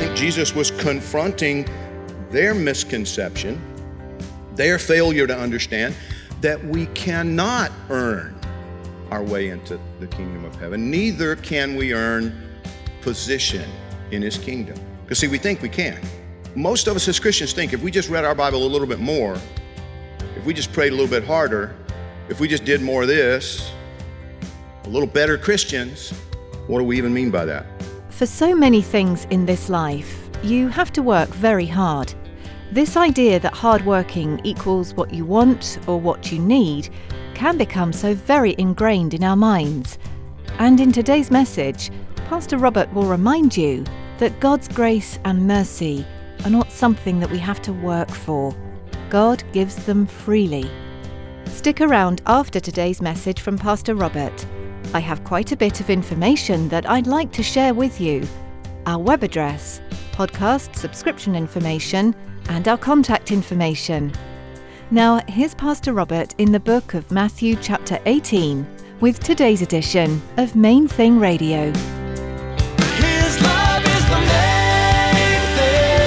Think Jesus was confronting their misconception, their failure to understand that we cannot earn our way into the kingdom of heaven. Neither can we earn position in his kingdom. Because, see, we think we can. Most of us as Christians think if we just read our Bible a little bit more, if we just prayed a little bit harder, if we just did more of this, a little better Christians, what do we even mean by that? For so many things in this life, you have to work very hard. This idea that hard working equals what you want or what you need can become so very ingrained in our minds. And in today's message, Pastor Robert will remind you that God's grace and mercy are not something that we have to work for. God gives them freely. Stick around after today's message from Pastor Robert. I have quite a bit of information that I'd like to share with you our web address, podcast subscription information, and our contact information. Now, here's Pastor Robert in the book of Matthew, chapter 18, with today's edition of Main Thing Radio. His love is the main thing.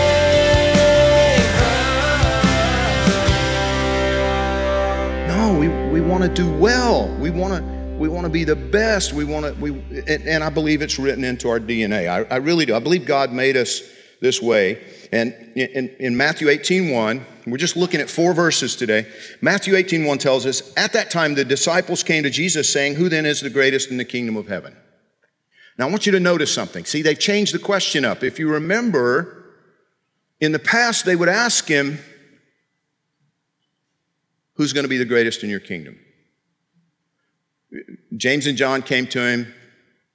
No, we, we want to do well. We want to we want to be the best. We want to we and, and I believe it's written into our DNA. I, I really do. I believe God made us this way. And in, in, Matthew 18, 1, we're just looking at four verses today. Matthew 18, 1 tells us, At that time the disciples came to Jesus saying, Who then is the greatest in the kingdom of heaven? Now I want you to notice something. See, they've changed the question up. If you remember, in the past they would ask him, Who's going to be the greatest in your kingdom? James and John came to him,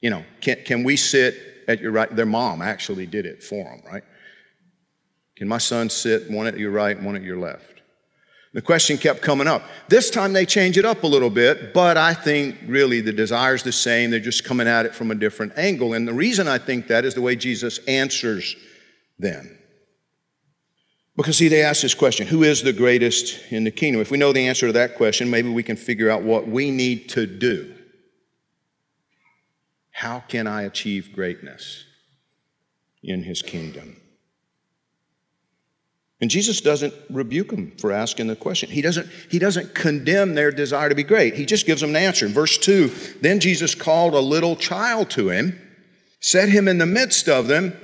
you know, can, can we sit at your right? Their mom actually did it for them, right? Can my son sit one at your right one at your left? The question kept coming up. This time they change it up a little bit, but I think really the desire's the same. They're just coming at it from a different angle. And the reason I think that is the way Jesus answers them. Because, see, they ask this question who is the greatest in the kingdom? If we know the answer to that question, maybe we can figure out what we need to do. How can I achieve greatness in his kingdom? And Jesus doesn't rebuke them for asking the question. He doesn't, he doesn't condemn their desire to be great. He just gives them an answer. In verse 2, then Jesus called a little child to him, set him in the midst of them,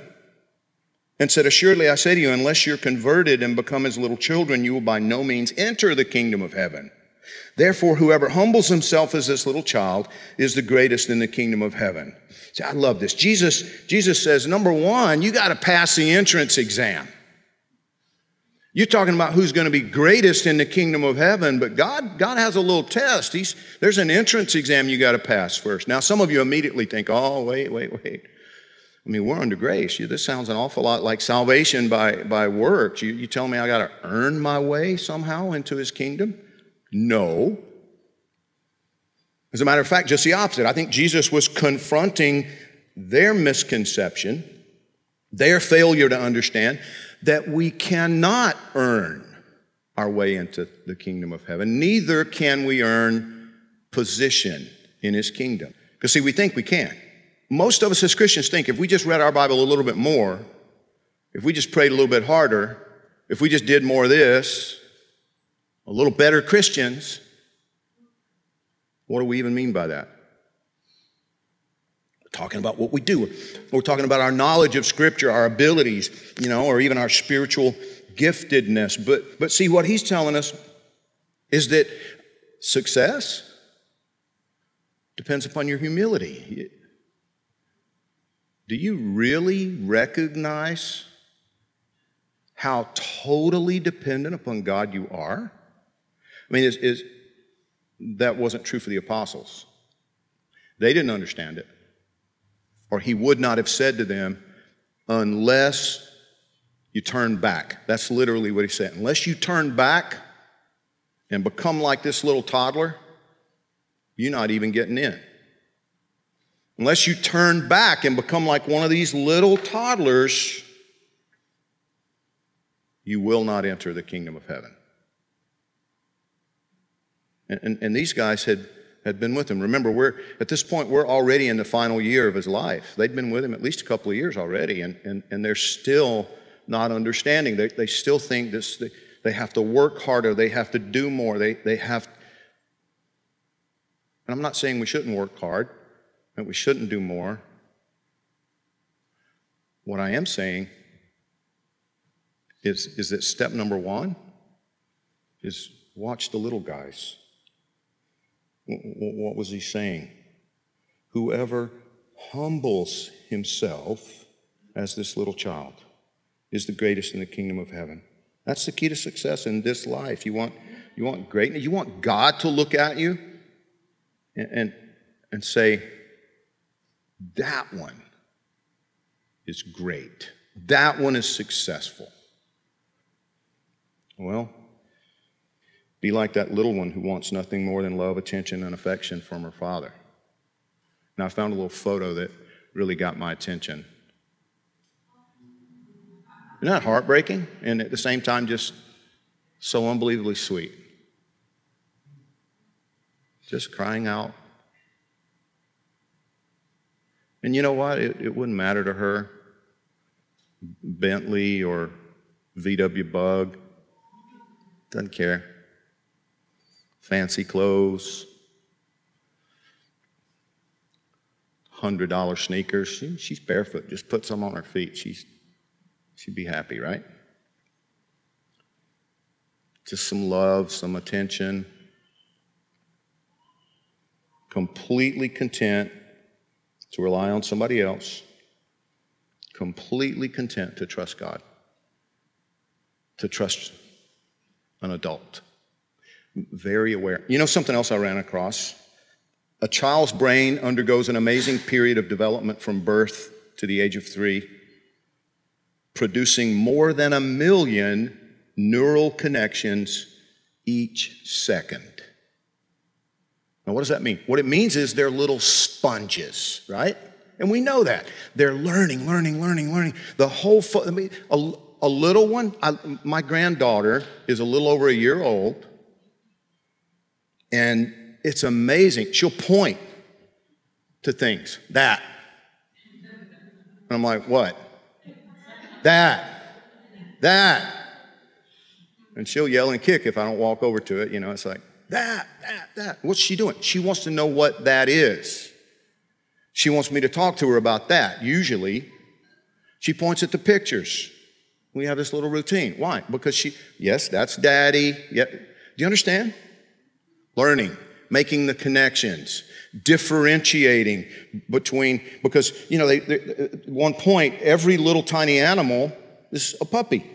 and said, Assuredly, I say to you, unless you're converted and become as little children, you will by no means enter the kingdom of heaven. Therefore, whoever humbles himself as this little child is the greatest in the kingdom of heaven. See, I love this. Jesus, Jesus says, number one, you got to pass the entrance exam. You're talking about who's going to be greatest in the kingdom of heaven, but God, God has a little test. He's, there's an entrance exam you got to pass first. Now, some of you immediately think, oh, wait, wait, wait. I mean, we're under grace. This sounds an awful lot like salvation by, by works. You, you tell me I got to earn my way somehow into his kingdom? No. As a matter of fact, just the opposite. I think Jesus was confronting their misconception, their failure to understand that we cannot earn our way into the kingdom of heaven. Neither can we earn position in his kingdom. Because, see, we think we can. Most of us as Christians think if we just read our Bible a little bit more, if we just prayed a little bit harder, if we just did more of this, a little better Christians, what do we even mean by that? We're talking about what we do. We're talking about our knowledge of Scripture, our abilities, you know, or even our spiritual giftedness. But, but see, what he's telling us is that success depends upon your humility. Do you really recognize how totally dependent upon God you are? I mean, is, is, that wasn't true for the apostles. They didn't understand it. Or he would not have said to them, unless you turn back. That's literally what he said. Unless you turn back and become like this little toddler, you're not even getting in. Unless you turn back and become like one of these little toddlers, you will not enter the kingdom of heaven. And, and, and, these guys had, had been with him. Remember, we're at this point, we're already in the final year of his life. They'd been with him at least a couple of years already, and, and, and they're still not understanding. They, they still think this, they, they have to work harder, they have to do more, they, they have. And I'm not saying we shouldn't work hard, that we shouldn't do more. What I am saying is, is that step number one is watch the little guys. What was he saying? Whoever humbles himself as this little child is the greatest in the kingdom of heaven. That's the key to success in this life. You want, you want greatness. You want God to look at you and, and, and say, that one is great. That one is successful. Well, be like that little one who wants nothing more than love, attention, and affection from her father. Now, I found a little photo that really got my attention. Isn't that heartbreaking? And at the same time, just so unbelievably sweet. Just crying out. And you know what? It, it wouldn't matter to her. Bentley or VW Bug. Doesn't care. Fancy clothes. $100 sneakers. She, she's barefoot. Just put some on her feet. She's She'd be happy, right? Just some love, some attention. Completely content to rely on somebody else. Completely content to trust God. To trust an adult. Very aware. You know something else I ran across? A child's brain undergoes an amazing period of development from birth to the age of three producing more than a million neural connections each second. Now, what does that mean? What it means is they're little sponges, right? And we know that. They're learning, learning, learning, learning. The whole, fo- I mean, a, a little one, I, my granddaughter is a little over a year old, and it's amazing. She'll point to things, that. And I'm like, what? that, that. And she'll yell and kick if I don't walk over to it. You know, it's like, that, that, that. What's she doing? She wants to know what that is. She wants me to talk to her about that. Usually, she points at the pictures. We have this little routine. Why? Because she, yes, that's daddy. Yeah. Do you understand? Learning, making the connections, differentiating between, because, you know, they, they, at one point, every little tiny animal is a puppy.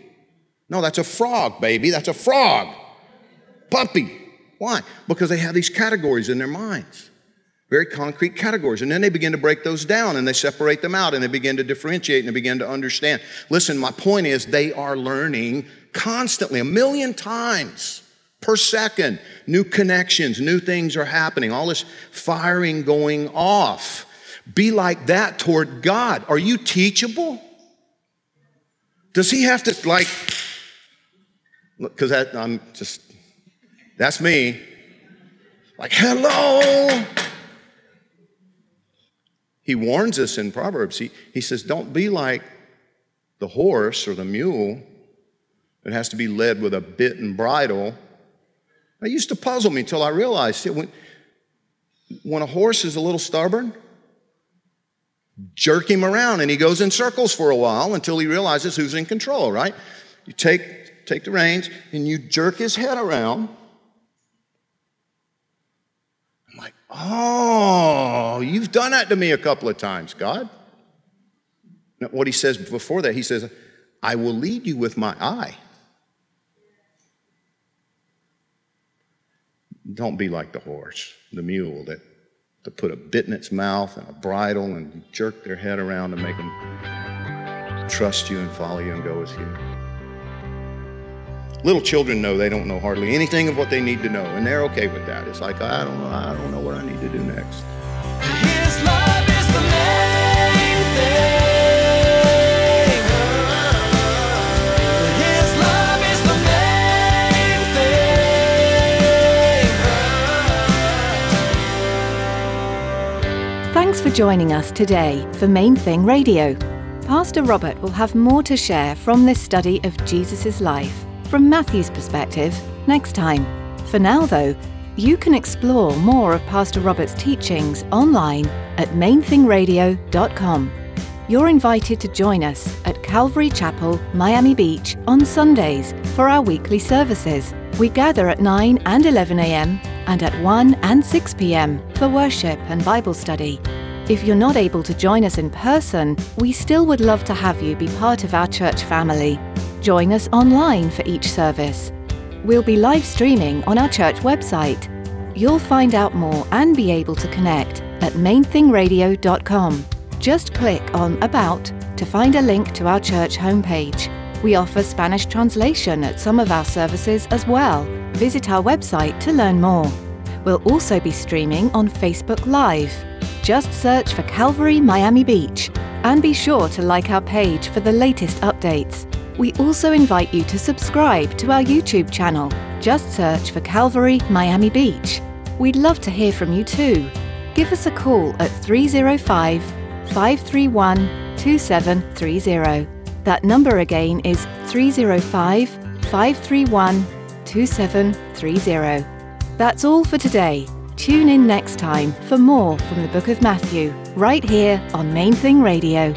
No, that's a frog, baby. That's a frog. Puppy. Why? Because they have these categories in their minds, very concrete categories. And then they begin to break those down and they separate them out and they begin to differentiate and they begin to understand. Listen, my point is they are learning constantly, a million times per second. New connections, new things are happening, all this firing going off. Be like that toward God. Are you teachable? Does he have to, like, because I'm just, that's me. Like, hello. He warns us in Proverbs. He, he says, don't be like the horse or the mule that has to be led with a bit and bridle that used to puzzle me until I realized it. When, when a horse is a little stubborn, jerk him around and he goes in circles for a while until he realizes who's in control, right? You take, take the reins and you jerk his head around. I'm like, oh, you've done that to me a couple of times, God. Now, what he says before that, he says, I will lead you with my eye. Don't be like the horse, the mule that to put a bit in its mouth and a bridle and jerk their head around to make them trust you and follow you and go with you. Little children know they don't know hardly anything of what they need to know, and they're okay with that. It's like I don't know, I don't know what I need to do next. His love is the main thing. His love is the main thing. Thanks for joining us today for Main Thing Radio. Pastor Robert will have more to share from this study of Jesus' life from Matthew's perspective next time. For now, though, you can explore more of Pastor Robert's teachings online at mainthingradio.com. You're invited to join us at Calvary Chapel, Miami Beach on Sundays for our weekly services. We gather at 9 and 11 a.m. and at 1 and 6 p.m. for worship and Bible study. If you're not able to join us in person, we still would love to have you be part of our church family. Join us online for each service. We'll be live streaming on our church website. You'll find out more and be able to connect at mainthingradio.com. Just click on About to find a link to our church homepage. We offer Spanish translation at some of our services as well. Visit our website to learn more. We'll also be streaming on Facebook Live. Just search for Calvary Miami Beach and be sure to like our page for the latest updates. We also invite you to subscribe to our YouTube channel. Just search for Calvary Miami Beach. We'd love to hear from you too. Give us a call at 305 531 2730. That number again is 305 531 2730. That's all for today. Tune in next time for more from the book of Matthew, right here on Main Thing Radio.